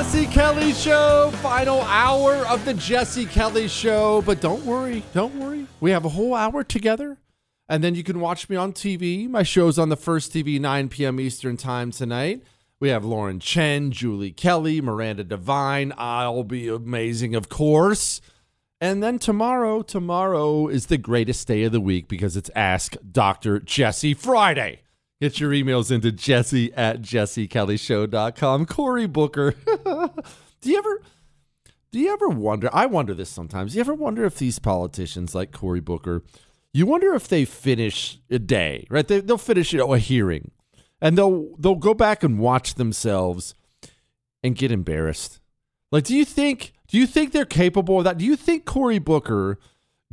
Jesse Kelly Show, final hour of the Jesse Kelly Show. But don't worry, don't worry. We have a whole hour together. And then you can watch me on TV. My show's on the first TV, 9 p.m. Eastern Time tonight. We have Lauren Chen, Julie Kelly, Miranda Devine. I'll be amazing, of course. And then tomorrow, tomorrow is the greatest day of the week because it's Ask Dr. Jesse Friday. Get your emails into jesse at jessekellyshow.com. Cory Booker. do you ever do you ever wonder? I wonder this sometimes. Do you ever wonder if these politicians like Cory Booker, you wonder if they finish a day, right? They, they'll finish you know, a hearing and they'll they'll go back and watch themselves and get embarrassed. Like, do you think do you think they're capable of that? Do you think Cory Booker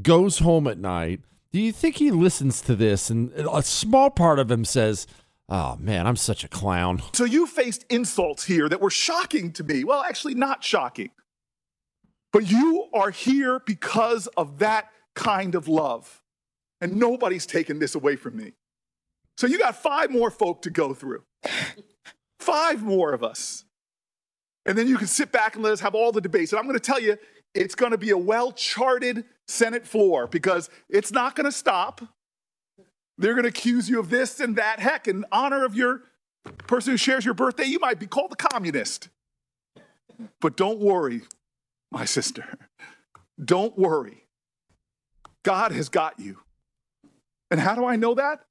goes home at night? Do you think he listens to this and a small part of him says, "Oh man, I'm such a clown." So you faced insults here that were shocking to me. Well, actually, not shocking. But you are here because of that kind of love. And nobody's taken this away from me. So you got five more folk to go through. five more of us. And then you can sit back and let us have all the debates. And I'm going to tell you, it's going to be a well charted Senate floor because it's not going to stop. They're going to accuse you of this and that. Heck, in honor of your person who shares your birthday, you might be called a communist. But don't worry, my sister. Don't worry. God has got you. And how do I know that?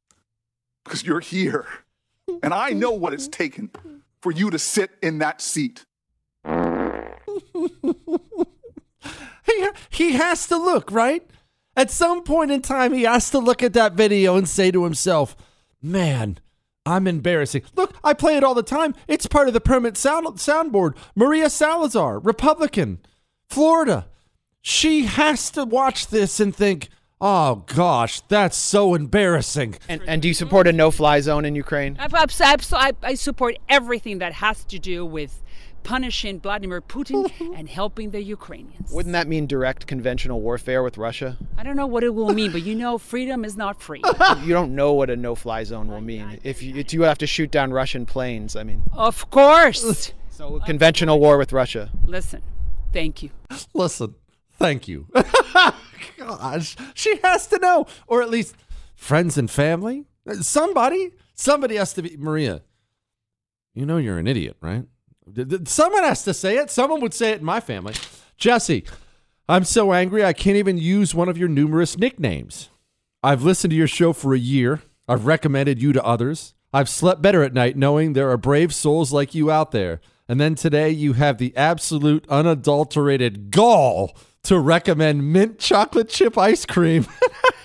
Because you're here. And I know what it's taken for you to sit in that seat. he, he has to look, right? At some point in time, he has to look at that video and say to himself, man, I'm embarrassing. Look, I play it all the time. It's part of the permanent sound soundboard. Maria Salazar, Republican, Florida. She has to watch this and think, Oh gosh, that's so embarrassing. And, and do you support a no-fly zone in Ukraine? I, I, I, I support everything that has to do with punishing Vladimir Putin and helping the Ukrainians. Wouldn't that mean direct conventional warfare with Russia? I don't know what it will mean, but you know, freedom is not free. you don't know what a no-fly zone will mean. If you, if you have to shoot down Russian planes, I mean. Of course. so conventional war with Russia. Listen, thank you. Listen, thank you. Gosh, she has to know, or at least friends and family. Somebody, somebody has to be. Maria, you know you're an idiot, right? Someone has to say it. Someone would say it in my family. Jesse, I'm so angry I can't even use one of your numerous nicknames. I've listened to your show for a year. I've recommended you to others. I've slept better at night knowing there are brave souls like you out there. And then today you have the absolute unadulterated gall to recommend mint chocolate chip ice cream.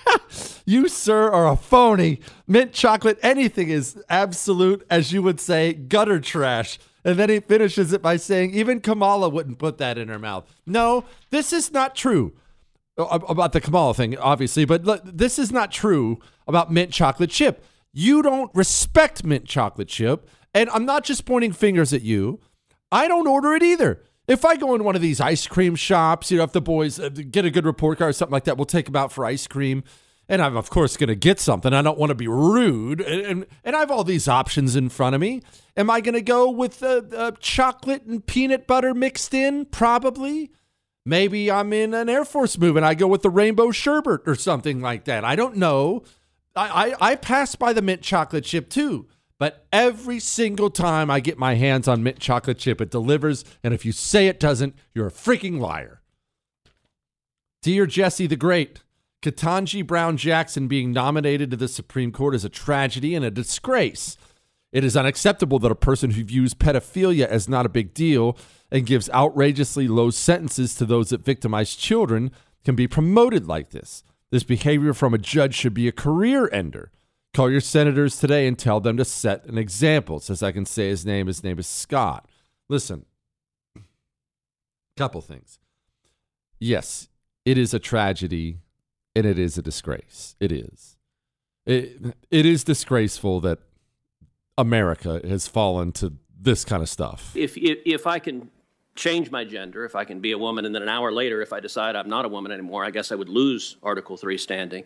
you, sir, are a phony. Mint chocolate, anything is absolute, as you would say, gutter trash. And then he finishes it by saying, even Kamala wouldn't put that in her mouth. No, this is not true about the Kamala thing, obviously, but this is not true about mint chocolate chip. You don't respect mint chocolate chip. And I'm not just pointing fingers at you. I don't order it either. If I go in one of these ice cream shops, you know, if the boys uh, get a good report card or something like that, we'll take them out for ice cream. And I'm, of course, going to get something. I don't want to be rude. And, and, and, I have all these options in front of me. Am I going to go with uh, uh, chocolate and peanut butter mixed in? Probably. Maybe I'm in an Air Force move and I go with the rainbow sherbet or something like that. I don't know. I, I, I pass by the mint chocolate chip too. But every single time I get my hands on mint chocolate chip, it delivers. And if you say it doesn't, you're a freaking liar. Dear Jesse the Great, Ketanji Brown Jackson being nominated to the Supreme Court is a tragedy and a disgrace. It is unacceptable that a person who views pedophilia as not a big deal and gives outrageously low sentences to those that victimize children can be promoted like this. This behavior from a judge should be a career ender. Call your senators today and tell them to set an example. Says I can say his name. His name is Scott. Listen, couple things. Yes, it is a tragedy and it is a disgrace. It is. It, it is disgraceful that America has fallen to this kind of stuff. If, if, if I can change my gender, if I can be a woman, and then an hour later, if I decide I'm not a woman anymore, I guess I would lose Article 3 standing.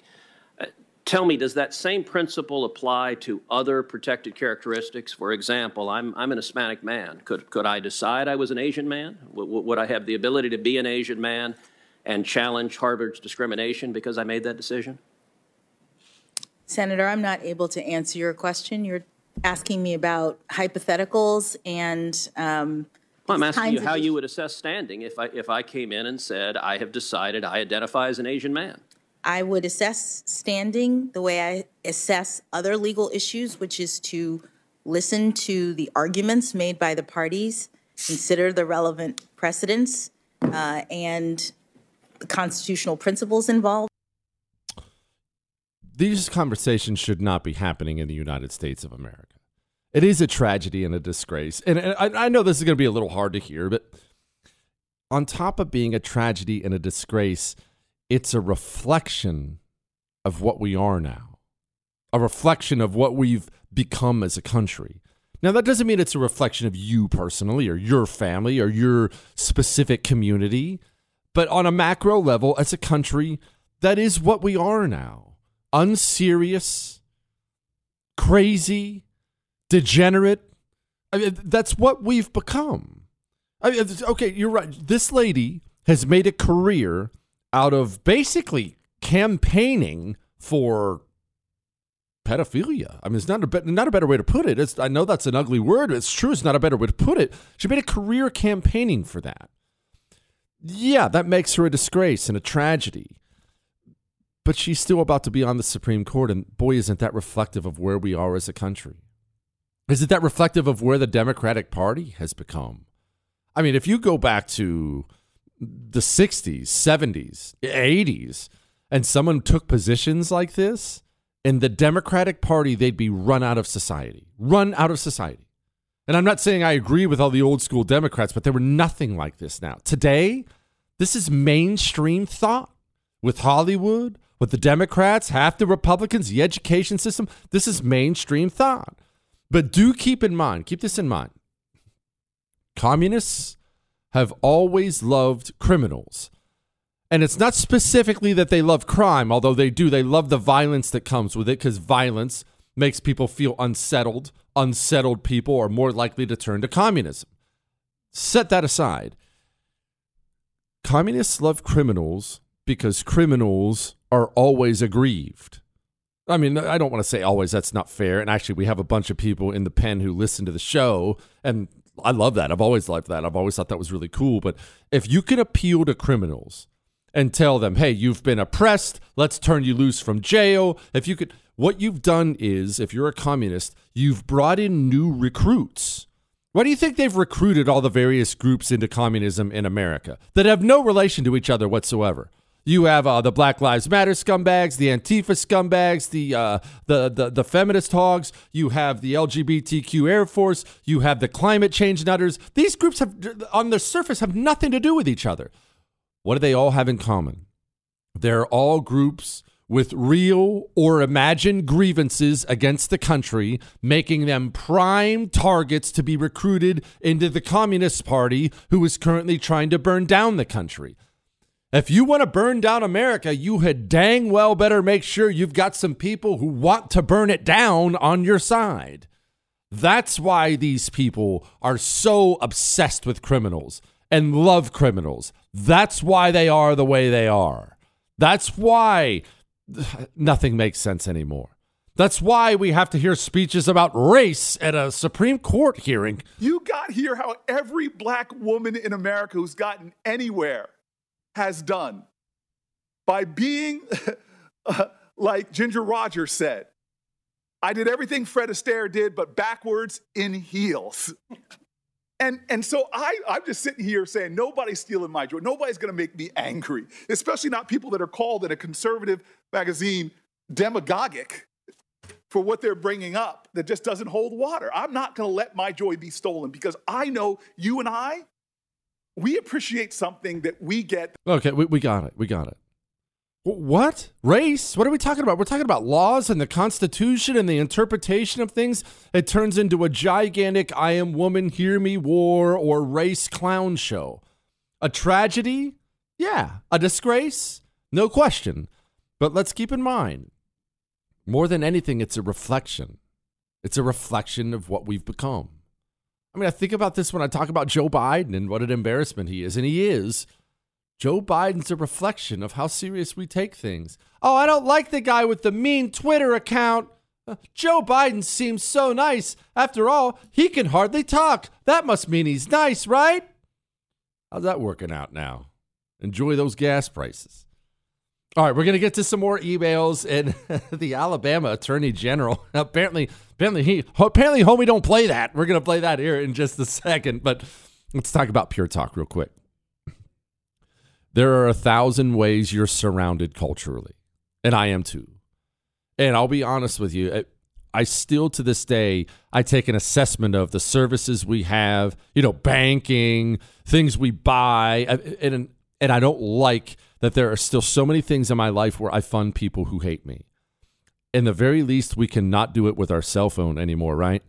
Tell me, does that same principle apply to other protected characteristics? For example, I'm, I'm an Hispanic man. Could, could I decide I was an Asian man? W- would I have the ability to be an Asian man and challenge Harvard's discrimination because I made that decision? Senator, I'm not able to answer your question. You're asking me about hypotheticals and. Um, well, I'm asking you how you would assess standing if I, if I came in and said, I have decided I identify as an Asian man. I would assess standing the way I assess other legal issues, which is to listen to the arguments made by the parties, consider the relevant precedents, uh, and the constitutional principles involved. These conversations should not be happening in the United States of America. It is a tragedy and a disgrace. And, and I, I know this is going to be a little hard to hear, but on top of being a tragedy and a disgrace, it's a reflection of what we are now, a reflection of what we've become as a country. Now, that doesn't mean it's a reflection of you personally or your family or your specific community, but on a macro level, as a country, that is what we are now unserious, crazy, degenerate. I mean, that's what we've become. I mean, okay, you're right. This lady has made a career out of basically campaigning for pedophilia. I mean, it's not a, be- not a better way to put it. It's, I know that's an ugly word. It's true. It's not a better way to put it. She made a career campaigning for that. Yeah, that makes her a disgrace and a tragedy. But she's still about to be on the Supreme Court, and boy, isn't that reflective of where we are as a country. Isn't that reflective of where the Democratic Party has become? I mean, if you go back to the 60s, 70s, 80s, and someone took positions like this, in the Democratic Party, they'd be run out of society. Run out of society. And I'm not saying I agree with all the old school Democrats, but they were nothing like this now. Today, this is mainstream thought with Hollywood, With the Democrats, half the Republicans, the education system, this is mainstream thought. But do keep in mind, keep this in mind. Communists have always loved criminals. And it's not specifically that they love crime, although they do. They love the violence that comes with it because violence makes people feel unsettled. Unsettled people are more likely to turn to communism. Set that aside. Communists love criminals because criminals are always aggrieved. I mean, I don't want to say always, that's not fair. And actually, we have a bunch of people in the pen who listen to the show, and I love that. I've always loved that. I've always thought that was really cool. But if you can appeal to criminals and tell them, hey, you've been oppressed, let's turn you loose from jail. If you could, what you've done is, if you're a communist, you've brought in new recruits. Why do you think they've recruited all the various groups into communism in America that have no relation to each other whatsoever? You have uh, the Black Lives Matter scumbags, the Antifa scumbags, the, uh, the the the feminist hogs. You have the LGBTQ Air Force. You have the climate change nutters. These groups have, on the surface, have nothing to do with each other. What do they all have in common? They're all groups with real or imagined grievances against the country, making them prime targets to be recruited into the Communist Party, who is currently trying to burn down the country. If you want to burn down America, you had dang well better make sure you've got some people who want to burn it down on your side. That's why these people are so obsessed with criminals and love criminals. That's why they are the way they are. That's why nothing makes sense anymore. That's why we have to hear speeches about race at a Supreme Court hearing. You got here how every black woman in America who's gotten anywhere has done by being uh, like Ginger Rogers said. I did everything Fred Astaire did, but backwards in heels. And, and so I, I'm just sitting here saying, nobody's stealing my joy. Nobody's going to make me angry, especially not people that are called in a conservative magazine demagogic for what they're bringing up that just doesn't hold water. I'm not going to let my joy be stolen because I know you and I, we appreciate something that we get. Okay, we, we got it. We got it. What? Race? What are we talking about? We're talking about laws and the Constitution and the interpretation of things. It turns into a gigantic I am woman, hear me war or race clown show. A tragedy? Yeah. A disgrace? No question. But let's keep in mind more than anything, it's a reflection. It's a reflection of what we've become. I mean, I think about this when I talk about Joe Biden and what an embarrassment he is, and he is. Joe Biden's a reflection of how serious we take things. Oh, I don't like the guy with the mean Twitter account. Uh, Joe Biden seems so nice. After all, he can hardly talk. That must mean he's nice, right? How's that working out now? Enjoy those gas prices. All right, we're gonna get to some more emails and the Alabama Attorney General. Apparently, apparently he apparently homie don't play that. We're gonna play that here in just a second, but let's talk about pure talk real quick. There are a thousand ways you're surrounded culturally, and I am too. And I'll be honest with you, I still to this day I take an assessment of the services we have, you know, banking, things we buy, and and I don't like that there are still so many things in my life where I fund people who hate me. In the very least, we cannot do it with our cell phone anymore, right?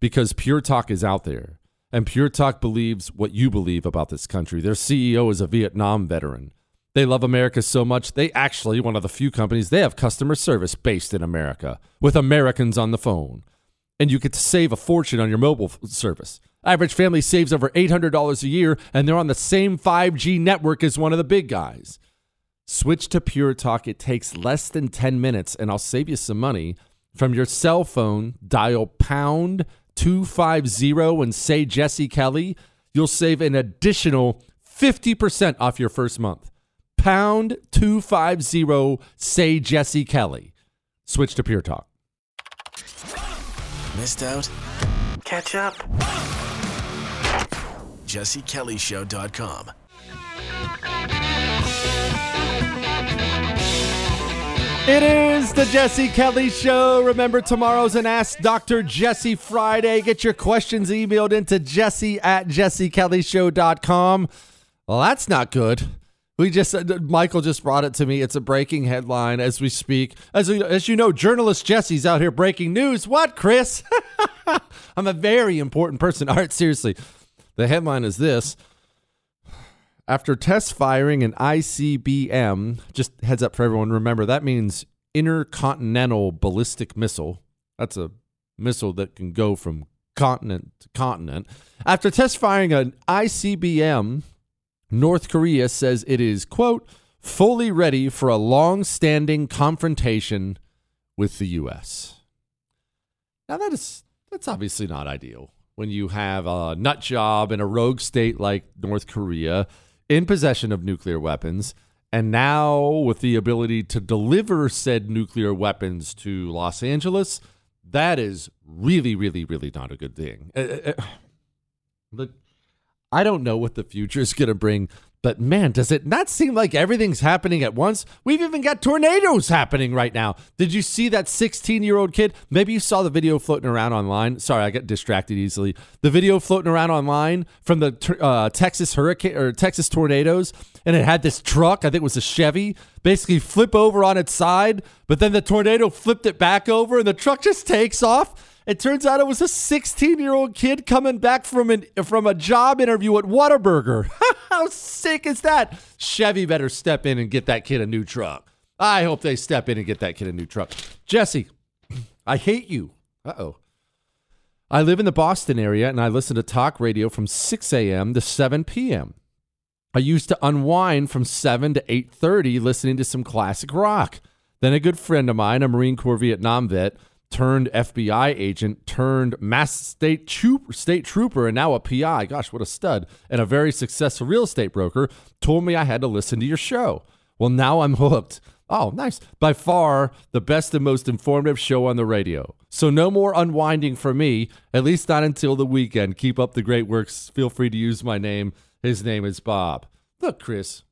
Because Pure Talk is out there. And Pure Talk believes what you believe about this country. Their CEO is a Vietnam veteran. They love America so much, they actually, one of the few companies, they have customer service based in America with Americans on the phone. And you get to save a fortune on your mobile service. Average family saves over $800 a year, and they're on the same 5G network as one of the big guys. Switch to Pure Talk. It takes less than 10 minutes, and I'll save you some money. From your cell phone, dial pound 250 and say Jesse Kelly. You'll save an additional 50% off your first month. Pound 250, say Jesse Kelly. Switch to Pure Talk. Missed out? Catch up. JesseKellyShow.com. It is the Jesse Kelly Show. Remember, tomorrow's an Ask Dr. Jesse Friday. Get your questions emailed into jesse at jessekellyshow.com. Well, that's not good. We just uh, Michael just brought it to me. It's a breaking headline as we speak. As as you know, journalist Jesse's out here breaking news. What, Chris? I'm a very important person. All right, seriously. The headline is this. After test firing an ICBM, just heads up for everyone, remember that means intercontinental ballistic missile. That's a missile that can go from continent to continent. After test firing an ICBM, North Korea says it is, quote, fully ready for a long standing confrontation with the U.S. Now, that is, that's obviously not ideal when you have a nut job in a rogue state like North Korea in possession of nuclear weapons, and now with the ability to deliver said nuclear weapons to Los Angeles, that is really, really, really not a good thing. Uh, uh, uh look, I don't know what the future is going to bring, but man, does it not seem like everything's happening at once? We've even got tornadoes happening right now. Did you see that 16 year old kid? Maybe you saw the video floating around online. Sorry, I get distracted easily. The video floating around online from the uh, Texas hurricane or Texas tornadoes, and it had this truck, I think it was a Chevy, basically flip over on its side, but then the tornado flipped it back over, and the truck just takes off it turns out it was a 16 year old kid coming back from an from a job interview at Whataburger. How sick is that? Chevy better step in and get that kid a new truck. I hope they step in and get that kid a new truck. Jesse, I hate you. Uh oh. I live in the Boston area and I listen to talk radio from 6 a.m. to 7 p.m. I used to unwind from 7 to 8:30 listening to some classic rock. Then a good friend of mine, a Marine Corps Vietnam vet, turned FBI agent, turned mass state, state trooper, and now a PI. Gosh, what a stud. And a very successful real estate broker told me I had to listen to your show. Well, now I'm hooked. Oh, nice. By far the best and most informative show on the radio. So no more unwinding for me, at least not until the weekend. Keep up the great works. Feel free to use my name. His name is Bob. Look, Chris,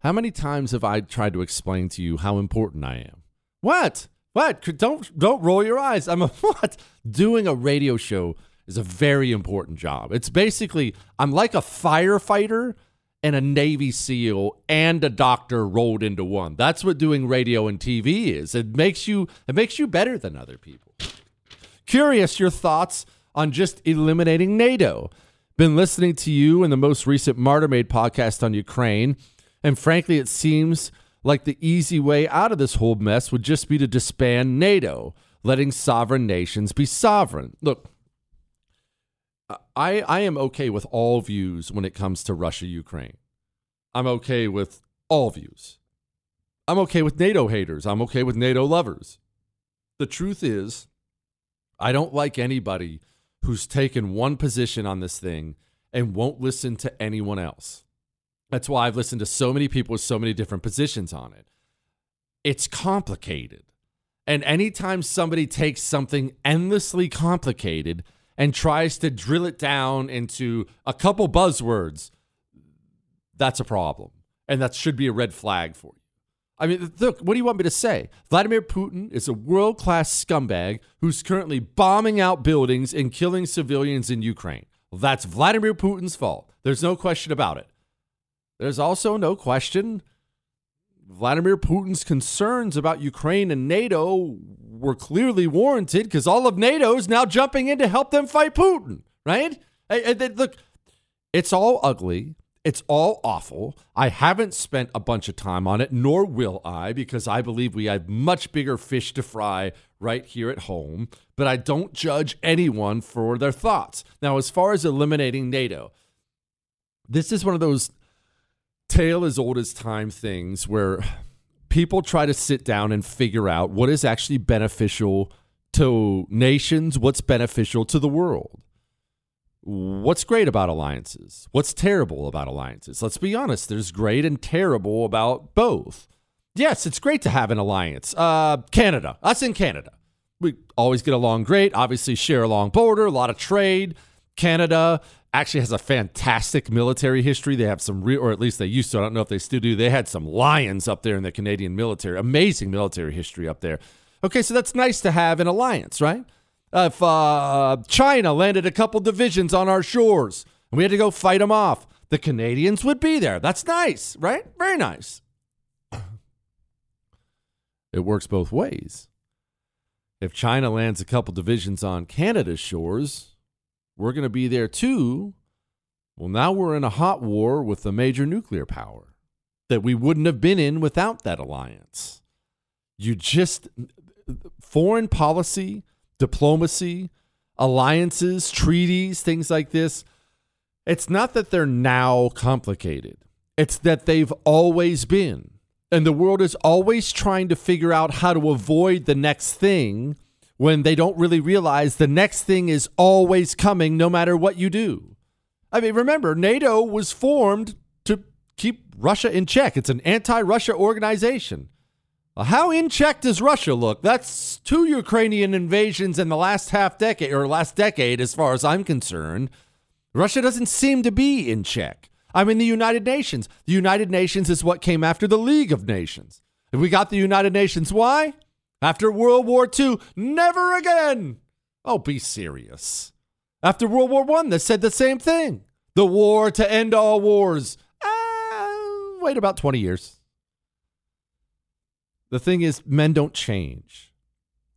how many times have I tried to explain to you how important I am? What? What? Don't don't roll your eyes. I'm a what? Doing a radio show is a very important job. It's basically I'm like a firefighter and a Navy SEAL and a doctor rolled into one. That's what doing radio and TV is. It makes you it makes you better than other people. Curious your thoughts on just eliminating NATO. Been listening to you in the most recent Martyr Made podcast on Ukraine, and frankly, it seems like the easy way out of this whole mess would just be to disband NATO, letting sovereign nations be sovereign. Look, I, I am okay with all views when it comes to Russia Ukraine. I'm okay with all views. I'm okay with NATO haters. I'm okay with NATO lovers. The truth is, I don't like anybody who's taken one position on this thing and won't listen to anyone else. That's why I've listened to so many people with so many different positions on it. It's complicated. And anytime somebody takes something endlessly complicated and tries to drill it down into a couple buzzwords, that's a problem. And that should be a red flag for you. I mean, look, what do you want me to say? Vladimir Putin is a world class scumbag who's currently bombing out buildings and killing civilians in Ukraine. That's Vladimir Putin's fault. There's no question about it. There's also no question Vladimir Putin's concerns about Ukraine and NATO were clearly warranted because all of NATO is now jumping in to help them fight Putin, right? look, it's all ugly. It's all awful. I haven't spent a bunch of time on it, nor will I, because I believe we have much bigger fish to fry right here at home. But I don't judge anyone for their thoughts. Now, as far as eliminating NATO, this is one of those tale as old as time things where people try to sit down and figure out what is actually beneficial to nations, what's beneficial to the world. What's great about alliances? What's terrible about alliances? Let's be honest, there's great and terrible about both. Yes, it's great to have an alliance. Uh, Canada, us in Canada. We always get along great, obviously, share a long border, a lot of trade. Canada actually has a fantastic military history. They have some real, or at least they used to. I don't know if they still do. They had some lions up there in the Canadian military. Amazing military history up there. Okay, so that's nice to have an alliance, right? if uh, China landed a couple divisions on our shores and we had to go fight them off, The Canadians would be there. That's nice, right? Very nice. It works both ways. If China lands a couple divisions on Canada's shores, we're going to be there too. Well, now we're in a hot war with a major nuclear power that we wouldn't have been in without that alliance. You just, foreign policy, diplomacy, alliances, treaties, things like this, it's not that they're now complicated, it's that they've always been. And the world is always trying to figure out how to avoid the next thing when they don't really realize the next thing is always coming no matter what you do. I mean, remember, NATO was formed to keep Russia in check. It's an anti Russia organization. How in check does Russia look? That's two Ukrainian invasions in the last half decade or last decade, as far as I'm concerned. Russia doesn't seem to be in check. I'm in the United Nations. The United Nations is what came after the League of Nations. And we got the United Nations. Why? After World War II, never again. Oh, be serious. After World War I, they said the same thing. The war to end all wars. Uh, wait about 20 years. The thing is, men don't change.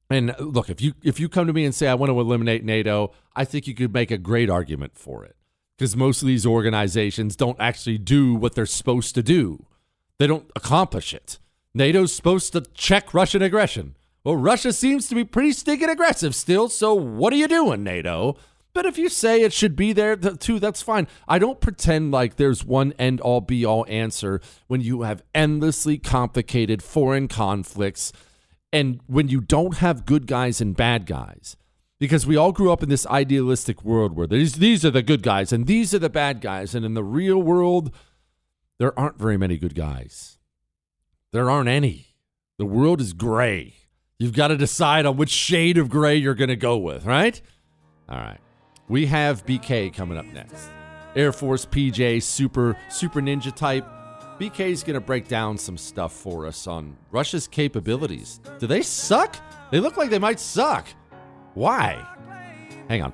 And look, if you if you come to me and say I want to eliminate NATO, I think you could make a great argument for it. Because most of these organizations don't actually do what they're supposed to do. They don't accomplish it. NATO's supposed to check Russian aggression. Well, Russia seems to be pretty stinking aggressive still, so what are you doing, NATO? But if you say it should be there too, that's fine. I don't pretend like there's one end all be all answer when you have endlessly complicated foreign conflicts and when you don't have good guys and bad guys. Because we all grew up in this idealistic world where these, these are the good guys and these are the bad guys. And in the real world, there aren't very many good guys. There aren't any. The world is gray. You've got to decide on which shade of gray you're going to go with, right? All right. We have BK coming up next. Air Force PJ, super, super ninja type. BK is going to break down some stuff for us on Russia's capabilities. Do they suck? They look like they might suck. Why? Hang on.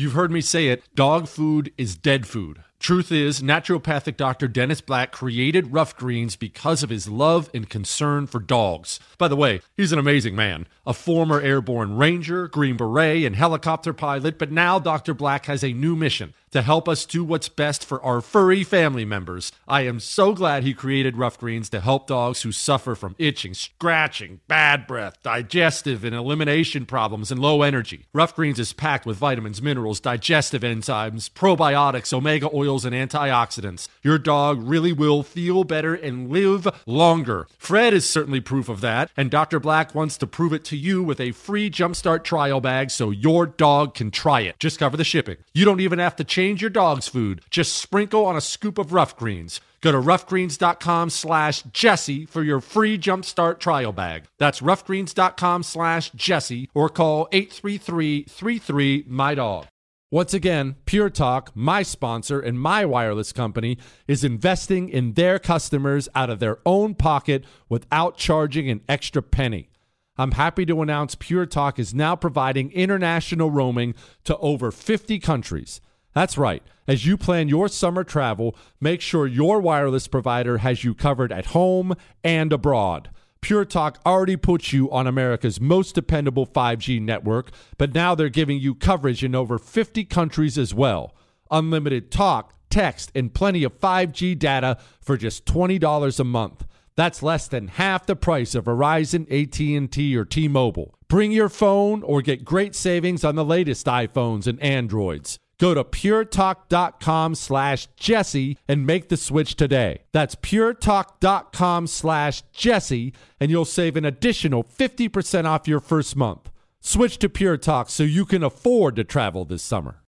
You've heard me say it dog food is dead food. Truth is, naturopathic Dr. Dennis Black created Rough Greens because of his love and concern for dogs. By the way, he's an amazing man. A former airborne ranger, Green Beret, and helicopter pilot, but now Dr. Black has a new mission to help us do what's best for our furry family members. I am so glad he created Rough Greens to help dogs who suffer from itching, scratching, bad breath, digestive and elimination problems, and low energy. Rough Greens is packed with vitamins, minerals, digestive enzymes, probiotics, omega oils, and antioxidants. Your dog really will feel better and live longer. Fred is certainly proof of that, and Dr. Black wants to prove it to you with a free Jumpstart trial bag so your dog can try it. Just cover the shipping. You don't even have to change your dog's food. Just sprinkle on a scoop of rough greens. Go to roughgreens.com slash Jesse for your free Jumpstart trial bag. That's roughgreens.com slash Jesse or call 833-33-MY-DOG. Once again, Pure Talk, my sponsor and my wireless company, is investing in their customers out of their own pocket without charging an extra penny. I'm happy to announce Pure Talk is now providing international roaming to over 50 countries. That's right. As you plan your summer travel, make sure your wireless provider has you covered at home and abroad. Pure Talk already puts you on America's most dependable 5G network, but now they're giving you coverage in over 50 countries as well. Unlimited talk, text, and plenty of 5G data for just $20 a month. That's less than half the price of Verizon, AT&T, or T-Mobile. Bring your phone or get great savings on the latest iPhones and Androids. Go to puretalk.com slash Jesse and make the switch today. That's puretalk.com slash Jesse and you'll save an additional 50% off your first month. Switch to Pure Talk so you can afford to travel this summer.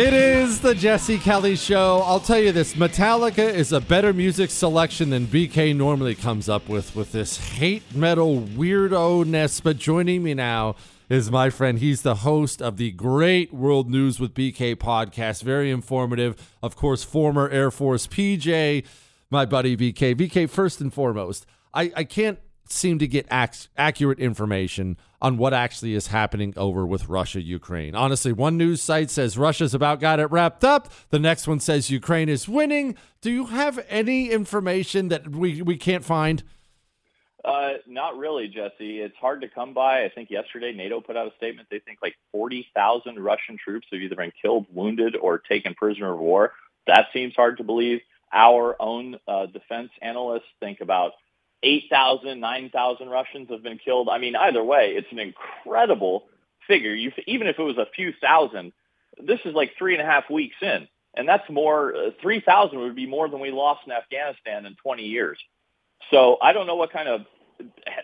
It is the Jesse Kelly Show. I'll tell you this Metallica is a better music selection than BK normally comes up with, with this hate metal weirdo ness. But joining me now is my friend. He's the host of the great World News with BK podcast. Very informative. Of course, former Air Force PJ, my buddy BK. BK, first and foremost, I, I can't seem to get ac- accurate information on what actually is happening over with Russia Ukraine. Honestly, one news site says Russia's about got it wrapped up. The next one says Ukraine is winning. Do you have any information that we, we can't find? Uh, not really, Jesse. It's hard to come by. I think yesterday NATO put out a statement. They think like 40,000 Russian troops have either been killed, wounded, or taken prisoner of war. That seems hard to believe. Our own uh, defense analysts think about 8,000, 9,000 Russians have been killed. I mean, either way, it's an incredible figure. You, even if it was a few thousand, this is like three and a half weeks in. And that's more, uh, 3,000 would be more than we lost in Afghanistan in 20 years. So I don't know what kind of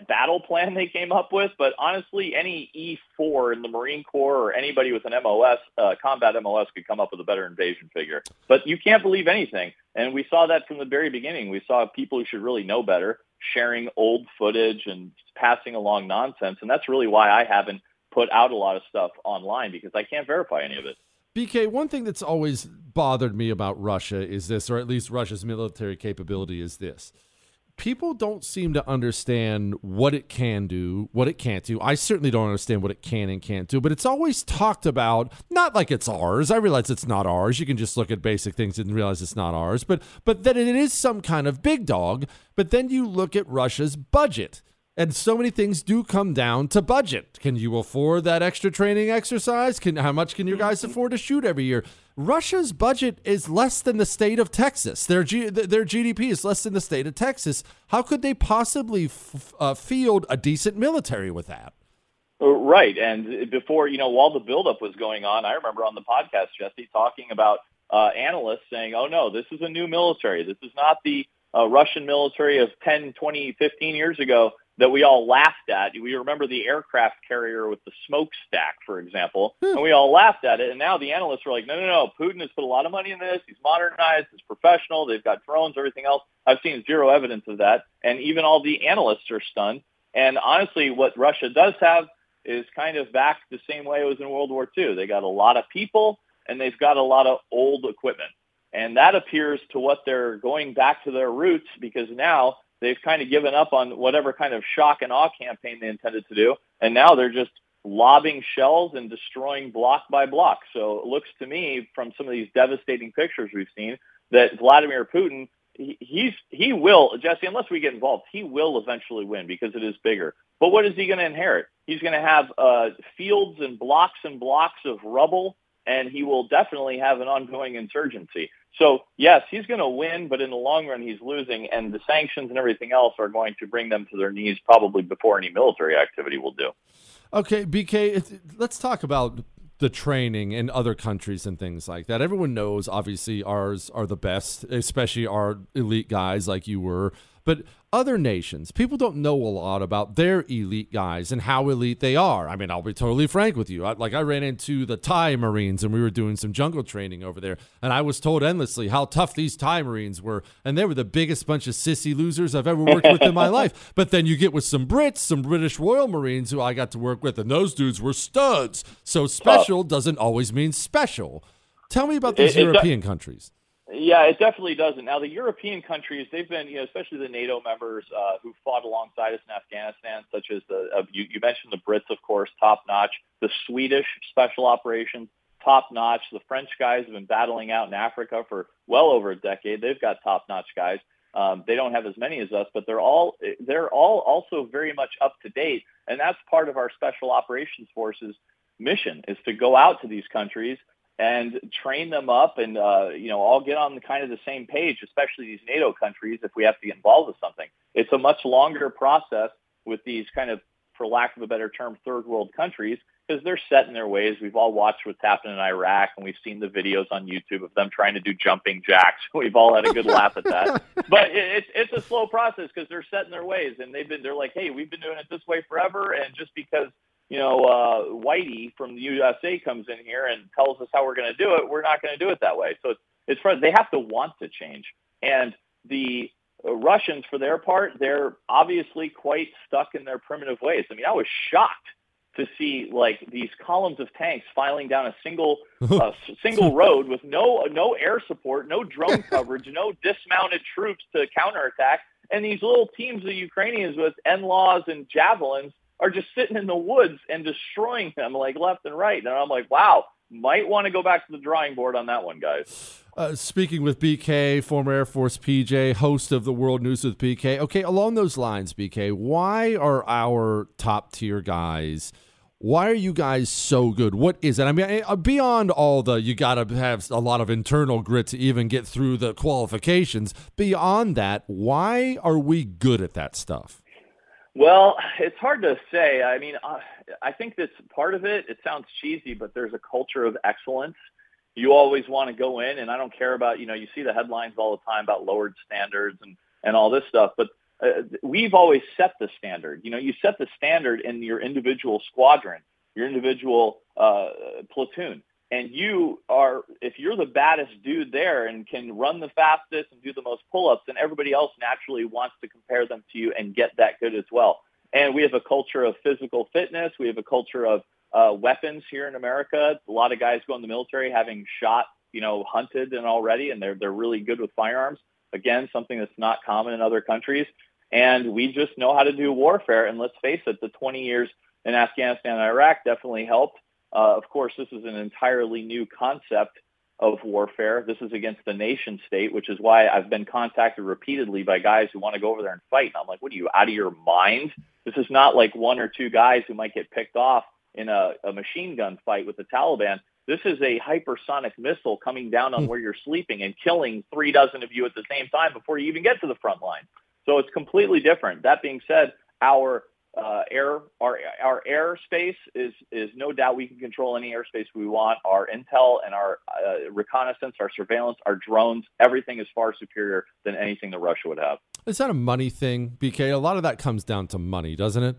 battle plan they came up with, but honestly, any E4 in the Marine Corps or anybody with an MOS, uh, combat MOS could come up with a better invasion figure. But you can't believe anything. And we saw that from the very beginning. We saw people who should really know better sharing old footage and passing along nonsense. And that's really why I haven't put out a lot of stuff online because I can't verify any of it. BK, one thing that's always bothered me about Russia is this, or at least Russia's military capability is this. People don't seem to understand what it can do, what it can't do. I certainly don't understand what it can and can't do, but it's always talked about, not like it's ours. I realize it's not ours. You can just look at basic things and realize it's not ours, but but that it is some kind of big dog. But then you look at Russia's budget and so many things do come down to budget. Can you afford that extra training exercise? Can how much can your guys afford to shoot every year? Russia's budget is less than the state of Texas. Their G, their GDP is less than the state of Texas. How could they possibly f- uh, field a decent military with that? Uh, right, and before you know, while the buildup was going on, I remember on the podcast, Jesse, talking about uh, analysts saying, "Oh no, this is a new military. This is not the uh, Russian military of 10, 20, 15 years ago." That we all laughed at. We remember the aircraft carrier with the smokestack, for example, hmm. and we all laughed at it. And now the analysts are like, no, no, no, Putin has put a lot of money in this. He's modernized. He's professional. They've got drones, everything else. I've seen zero evidence of that. And even all the analysts are stunned. And honestly, what Russia does have is kind of back the same way it was in World War II. They got a lot of people and they've got a lot of old equipment. And that appears to what they're going back to their roots because now they've kind of given up on whatever kind of shock and awe campaign they intended to do, and now they're just lobbing shells and destroying block by block. So it looks to me from some of these devastating pictures we've seen that Vladimir Putin he, he's he will Jesse, unless we get involved, he will eventually win because it is bigger. But what is he going to inherit? He's going to have uh, fields and blocks and blocks of rubble, and he will definitely have an ongoing insurgency. So yes, he's going to win, but in the long run, he's losing, and the sanctions and everything else are going to bring them to their knees probably before any military activity will do. Okay, BK, let's talk about the training in other countries and things like that. Everyone knows, obviously, ours are the best, especially our elite guys like you were. But other nations, people don't know a lot about their elite guys and how elite they are. I mean, I'll be totally frank with you. I, like, I ran into the Thai Marines and we were doing some jungle training over there, and I was told endlessly how tough these Thai Marines were, and they were the biggest bunch of sissy losers I've ever worked with in my life. But then you get with some Brits, some British Royal Marines who I got to work with, and those dudes were studs. So oh. special doesn't always mean special. Tell me about these it, European countries. Yeah, it definitely doesn't. Now, the European countries, they've been, you know, especially the NATO members uh, who fought alongside us in Afghanistan, such as the, uh, you, you mentioned the Brits, of course, top notch, the Swedish special operations, top notch. The French guys have been battling out in Africa for well over a decade. They've got top notch guys. Um, they don't have as many as us, but they're all they're all also very much up to date, and that's part of our special operations forces mission is to go out to these countries and train them up and uh, you know all get on the kind of the same page, especially these NATO countries if we have to get involved with something. It's a much longer process with these kind of, for lack of a better term, third world countries because they're set in their ways. We've all watched what's happened in Iraq and we've seen the videos on YouTube of them trying to do jumping jacks. We've all had a good laugh at that. But it's it's a slow process because they're set in their ways and they've been they're like, hey, we've been doing it this way forever, and just because you know, uh, Whitey from the USA comes in here and tells us how we're going to do it, we're not going to do it that way. So it's, it's for, they have to want to change. And the Russians, for their part, they're obviously quite stuck in their primitive ways. I mean, I was shocked to see like these columns of tanks filing down a single uh, single road with no no air support, no drone coverage, no dismounted troops to counterattack, and these little teams of Ukrainians with NLAWs and javelins are just sitting in the woods and destroying them like left and right. And I'm like, wow, might want to go back to the drawing board on that one, guys. Uh, speaking with BK, former Air Force PJ, host of the World News with BK. Okay, along those lines, BK, why are our top tier guys? Why are you guys so good? What is it? I mean, uh, beyond all the, you got to have a lot of internal grit to even get through the qualifications. Beyond that, why are we good at that stuff? Well, it's hard to say. I mean, uh, I think that's part of it. It sounds cheesy, but there's a culture of excellence. You always want to go in, and I don't care about, you know, you see the headlines all the time about lowered standards and, and all this stuff, but uh, we've always set the standard. You know, you set the standard in your individual squadron, your individual uh, platoon and you are if you're the baddest dude there and can run the fastest and do the most pull-ups then everybody else naturally wants to compare them to you and get that good as well. And we have a culture of physical fitness. We have a culture of uh, weapons here in america. A lot of guys go in the military having shot you know hunted and already and they're they're really good with firearms. Again something that's not common in other countries. And we just know how to do warfare. And let's face it the 20 years in afghanistan and iraq definitely helped uh, of course, this is an entirely new concept of warfare. This is against the nation state, which is why I've been contacted repeatedly by guys who want to go over there and fight. And I'm like, what are you out of your mind? This is not like one or two guys who might get picked off in a, a machine gun fight with the Taliban. This is a hypersonic missile coming down on hmm. where you're sleeping and killing three dozen of you at the same time before you even get to the front line. So it's completely different. That being said, our uh, air our our airspace is is no doubt we can control any airspace we want. Our intel and our uh, reconnaissance, our surveillance, our drones, everything is far superior than anything that Russia would have. Is that a money thing, BK? A lot of that comes down to money, doesn't it?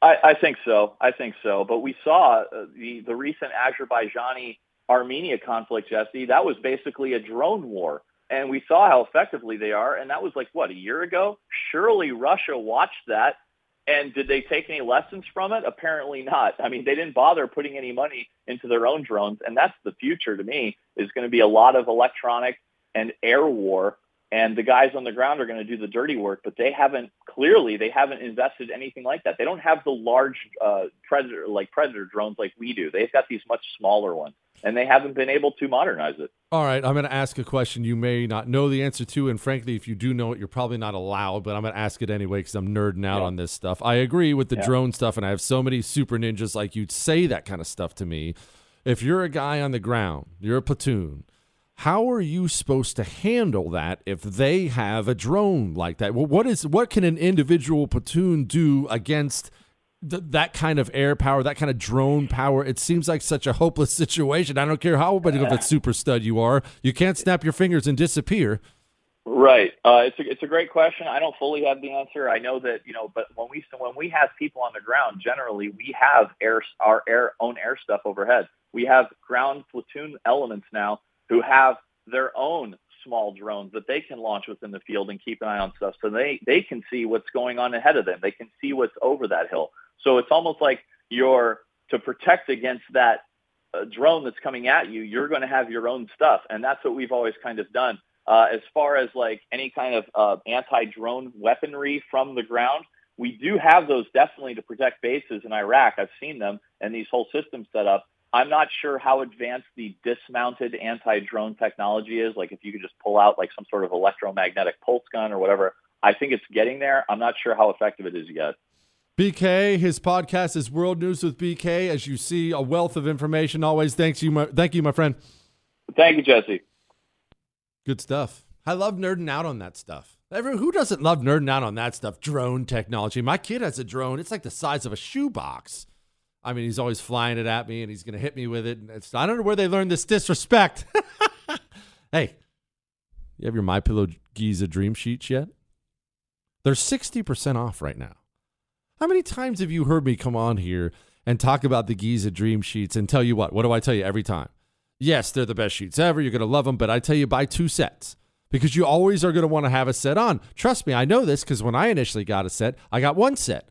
I, I think so. I think so. But we saw uh, the the recent Azerbaijani Armenia conflict, Jesse. That was basically a drone war. And we saw how effectively they are. And that was like, what, a year ago? Surely Russia watched that and did they take any lessons from it? Apparently not. I mean, they didn't bother putting any money into their own drones, and that's the future to me. Is going to be a lot of electronic and air war, and the guys on the ground are going to do the dirty work. But they haven't clearly they haven't invested anything like that. They don't have the large uh, predator like predator drones like we do. They've got these much smaller ones. And they haven't been able to modernize it. All right, I'm going to ask a question you may not know the answer to, and frankly, if you do know it, you're probably not allowed. But I'm going to ask it anyway because I'm nerding out Yeah. on this stuff. I agree with the Yeah. drone stuff, and I have so many super ninjas like you'd say that kind of stuff to me. If you're a guy on the ground, you're a platoon. How are you supposed to handle that if they have a drone like that? Well, what is what can an individual platoon do against th- that kind of air power, that kind of drone power? It seems like such a hopeless situation. I don't care how big of a super stud you are, you can't snap your fingers and disappear. Right. Uh, it's a it's a great question. I don't fully have the answer. I know that you know, but when we when we have people on the ground, generally we have air our air own air stuff overhead. We have ground platoon elements now who have their own small drones that they can launch within the field and keep an eye on stuff, so they they can see what's going on ahead of them. They can see what's over that hill. So it's almost like you're to protect against that uh, drone that's coming at you. You're going to have your own stuff, and that's what we've always kind of done. Uh, as far as like any kind of uh, anti-drone weaponry from the ground, we do have those definitely to protect bases in Iraq. I've seen them and these whole systems set up. I'm not sure how advanced the dismounted anti-drone technology is. Like if you could just pull out like some sort of electromagnetic pulse gun or whatever. I think it's getting there. I'm not sure how effective it is yet. BK, his podcast is World News with BK. As you see, a wealth of information. Always thanks you, my, thank you, my friend. Thank you, Jesse. Good stuff. I love nerding out on that stuff. Everyone, who doesn't love nerding out on that stuff? Drone technology. My kid has a drone. It's like the size of a shoebox. I mean, he's always flying it at me, and he's going to hit me with it. And it's, I don't know where they learned this disrespect. hey, you have your My Pillow Giza Dream Sheets yet? They're sixty percent off right now. How many times have you heard me come on here and talk about the Giza Dream Sheets and tell you what? What do I tell you every time? Yes, they're the best sheets ever. You're going to love them, but I tell you, buy two sets because you always are going to want to have a set on. Trust me, I know this because when I initially got a set, I got one set.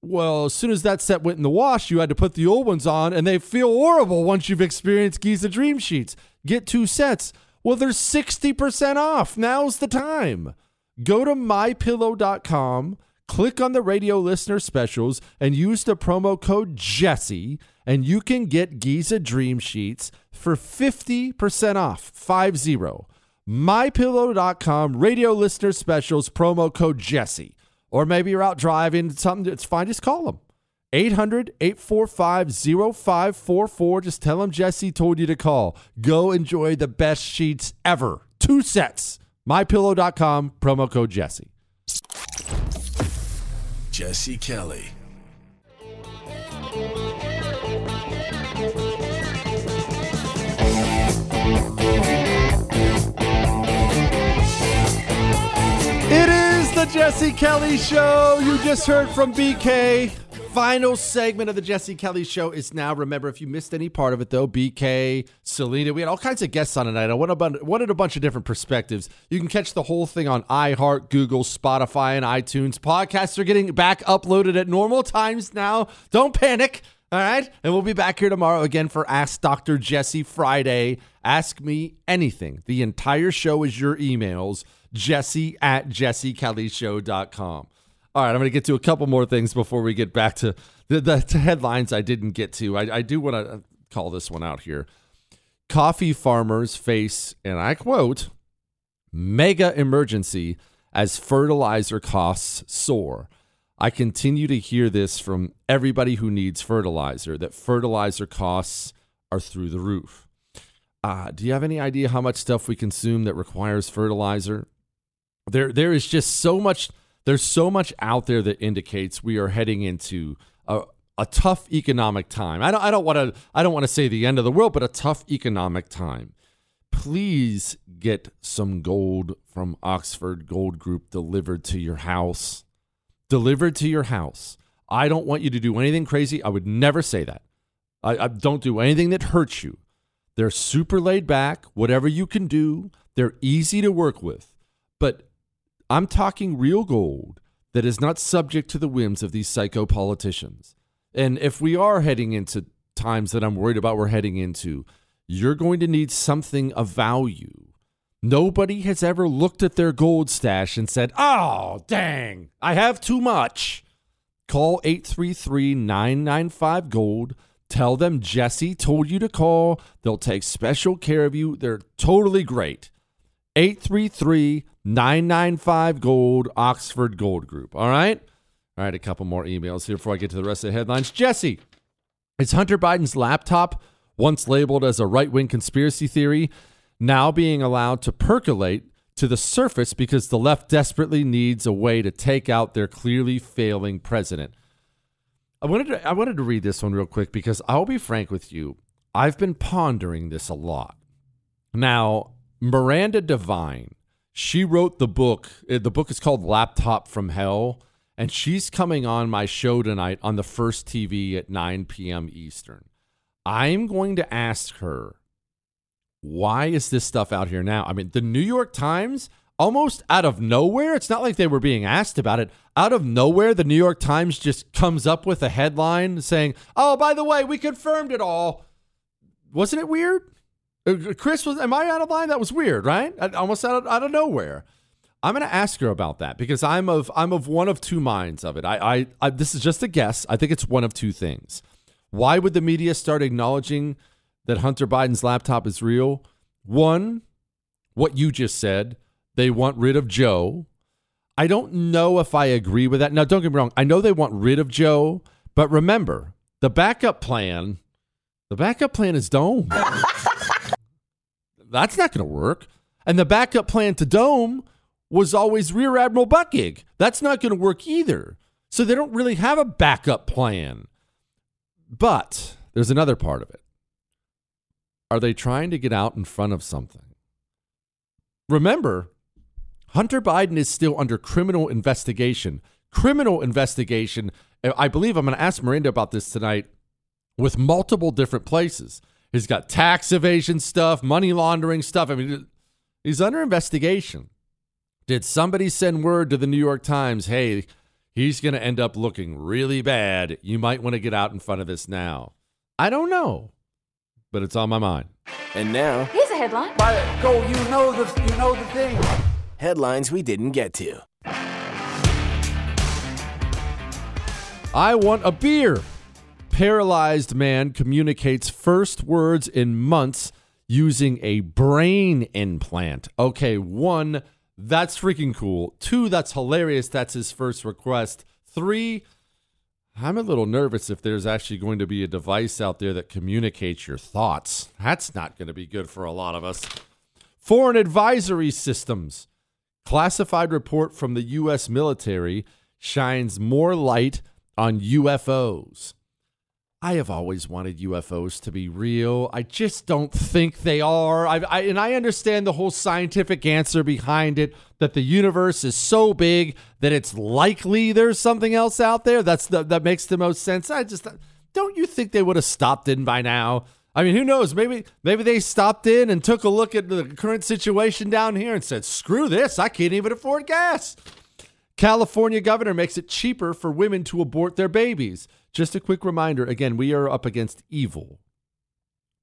Well, as soon as that set went in the wash, you had to put the old ones on, and they feel horrible once you've experienced Giza Dream Sheets. Get two sets. Well, they're 60% off. Now's the time. Go to mypillow.com, click on the radio listener specials, and use the promo code Jesse, and you can get Giza Dream Sheets for 50% off. 50. MyPillow.com, radio listener specials, promo code Jesse. Or maybe you're out driving, something that's fine, just call them. 800 845 0544. Just tell them Jesse told you to call. Go enjoy the best sheets ever. Two sets. MyPillow.com, promo code Jesse. Jesse Kelly. It is the Jesse Kelly Show. You just heard from BK. Final segment of the Jesse Kelly Show is now. Remember, if you missed any part of it, though, BK, Selena, we had all kinds of guests on tonight. I wanted a, bunch of different perspectives. You can catch the whole thing on iHeart, Google, Spotify, and iTunes. Podcasts are getting back uploaded at normal times now. Don't panic. All right. And we'll be back here tomorrow again for Ask Dr. Jesse Friday. Ask me anything. The entire show is your emails. Jesse at jessekellyshow.com. All right, I'm going to get to a couple more things before we get back to the, the, to headlines I didn't get to. I, I do want to call this one out here. Coffee farmers face, and I quote, mega emergency as fertilizer costs soar. I continue to hear this from everybody who needs fertilizer that fertilizer costs are through the roof. Uh, do you have any idea how much stuff we consume that requires fertilizer? There, there is just so much. There's so much out there that indicates we are heading into a, a tough economic time. I don't, I don't want to, I don't want to say the end of the world, but a tough economic time. Please get some gold from Oxford Gold Group delivered to your house. Delivered to your house. I don't want you to do anything crazy. I would never say that. I, I don't do anything that hurts you. They're super laid back. Whatever you can do, they're easy to work with. But I'm talking real gold that is not subject to the whims of these psycho politicians. And if we are heading into times that I'm worried about we're heading into, you're going to need something of value. Nobody has ever looked at their gold stash and said, oh, dang, I have too much. Call 833 995 Gold. Tell them Jesse told you to call. They'll take special care of you. They're totally great. 833 995 Gold, Oxford Gold Group. All right? All right, a couple more emails here before I get to the rest of the headlines. Jesse, is Hunter Biden's laptop, once labeled as a right wing conspiracy theory, now being allowed to percolate to the surface because the left desperately needs a way to take out their clearly failing president? I wanted to, I wanted to read this one real quick because I'll be frank with you. I've been pondering this a lot. Now, Miranda Devine, she wrote the book. uh, The book is called Laptop from Hell, and she's coming on my show tonight on the first TV at 9 p.m. Eastern. I'm going to ask her, why is this stuff out here now? I mean, the New York Times, almost out of nowhere, it's not like they were being asked about it. Out of nowhere, the New York Times just comes up with a headline saying, oh, by the way, we confirmed it all. Wasn't it weird? Uh, Chris, was am I out of line? That was weird, right? Uh, Almost out of, out of nowhere. I'm going to ask her about that because I'm of I'm of one of two minds of it. I, I, I this is just a guess. I think it's one of two things. Why would the media start acknowledging that Hunter Biden's laptop is real? One, what you just said. They want rid of Joe. I don't know if I agree with that. Now, don't get me wrong. I know they want rid of Joe, but remember the backup plan. The backup plan is Dome. That's not going to work. And the backup plan to Dome was always Rear Admiral Buttigieg. That's not going to work either. So they don't really have a backup plan. But there's another part of it. Are they trying to get out in front of something? Remember, Hunter Biden is still under criminal investigation. Criminal investigation. I believe I'm going to ask Miranda about this tonight with multiple different places. He's got tax evasion stuff, money laundering stuff. I mean, he's under investigation. Did somebody send word to the New York Times, hey, he's going to end up looking really bad. You might want to get out in front of this now. I don't know, but it's on my mind. And now, Here's a headline. Go, you know the you know the thing. headlines we didn't get to. I want a beer. Paralyzed man communicates first words in months using a brain implant. Okay, one, that's freaking cool. Two, that's hilarious. That's his first request. Three, I'm a little nervous if there's actually going to be a device out there that communicates your thoughts. That's not going to be good for a lot of us. Foreign advisory systems. Classified report from the U.S. military shines more light on UFOs. I have always wanted UFOs to be real. I just don't think they are. I, I, and I understand the whole scientific answer behind it that the universe is so big that it's likely there's something else out there. That's the, that makes the most sense. I just don't you think they would have stopped in by now? I mean, who knows? Maybe maybe they stopped in and took a look at the current situation down here and said, "Screw this! I can't even afford gas." California governor makes it cheaper for women to abort their babies. Just a quick reminder again, we are up against evil.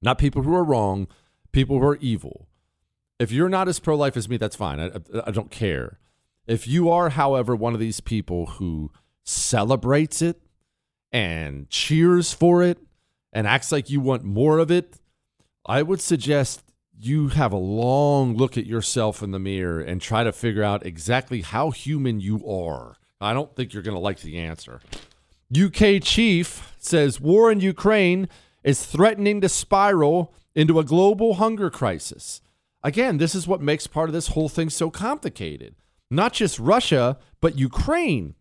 Not people who are wrong, people who are evil. If you're not as pro life as me, that's fine. I, I, don't care. If you are, however, one of these people who celebrates it and cheers for it and acts like you want more of it, I would suggest you have a long look at yourself in the mirror and try to figure out exactly how human you are. I don't think you're going to like the answer. UK chief says war in Ukraine is threatening to spiral into a global hunger crisis. Again, this is what makes part of this whole thing so complicated. Not just Russia, but Ukraine.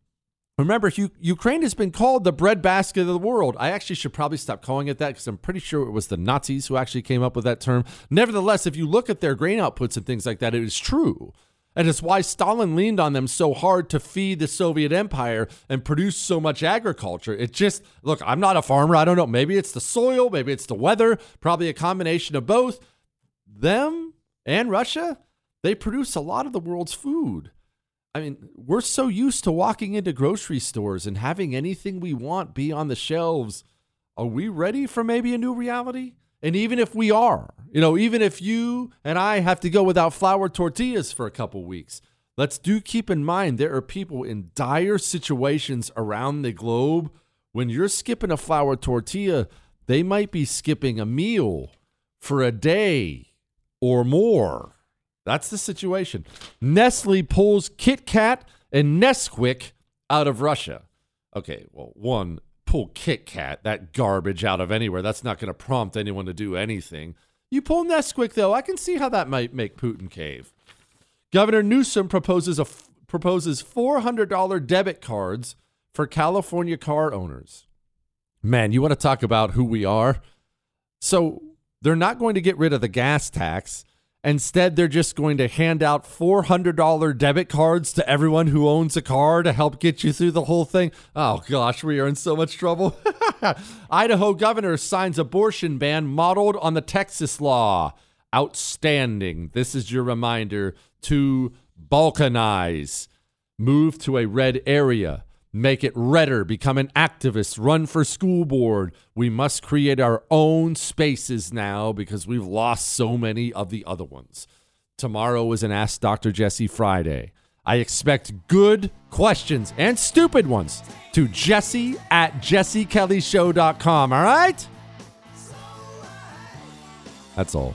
Remember, U- Ukraine has been called the breadbasket of the world. I actually should probably stop calling it that because I'm pretty sure it was the Nazis who actually came up with that term. Nevertheless, if you look at their grain outputs and things like that, it is true. And it's why Stalin leaned on them so hard to feed the Soviet Empire and produce so much agriculture. It just, look, I'm not a farmer. I don't know. Maybe it's the soil, maybe it's the weather, probably a combination of both. Them and Russia, they produce a lot of the world's food. I mean, we're so used to walking into grocery stores and having anything we want be on the shelves. Are we ready for maybe a new reality? And even if we are, you know, even if you and I have to go without flour tortillas for a couple weeks, let's do keep in mind there are people in dire situations around the globe. When you're skipping a flour tortilla, they might be skipping a meal for a day or more. That's the situation. Nestle pulls Kit Kat and Nesquik out of Russia. Okay, well, one, pull Kit Kat, that garbage out of anywhere. That's not going to prompt anyone to do anything. You pull Nesquik, though, I can see how that might make Putin cave. Governor Newsom proposes a proposes $400 debit cards for California car owners. Man, you want to talk about who we are? So, they're not going to get rid of the gas tax. Instead, they're just going to hand out $400 debit cards to everyone who owns a car to help get you through the whole thing. Oh gosh, we are in so much trouble. Idaho governor signs abortion ban modeled on the Texas law. Outstanding. This is your reminder to balkanize, move to a red area make it redder, become an activist, run for school board. We must create our own spaces now because we've lost so many of the other ones. Tomorrow is an Ask Dr. Jesse Friday. I expect good questions and stupid ones to jesse at jessekellyshow.com. All right? That's all.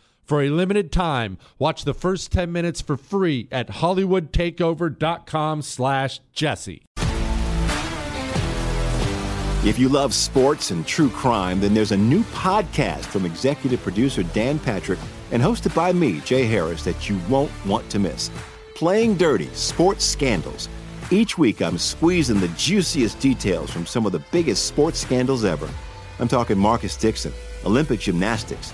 For a limited time, watch the first 10 minutes for free at hollywoodtakeover.com slash jesse. If you love sports and true crime, then there's a new podcast from executive producer Dan Patrick and hosted by me, Jay Harris, that you won't want to miss. Playing Dirty Sports Scandals. Each week, I'm squeezing the juiciest details from some of the biggest sports scandals ever. I'm talking Marcus Dixon, Olympic gymnastics,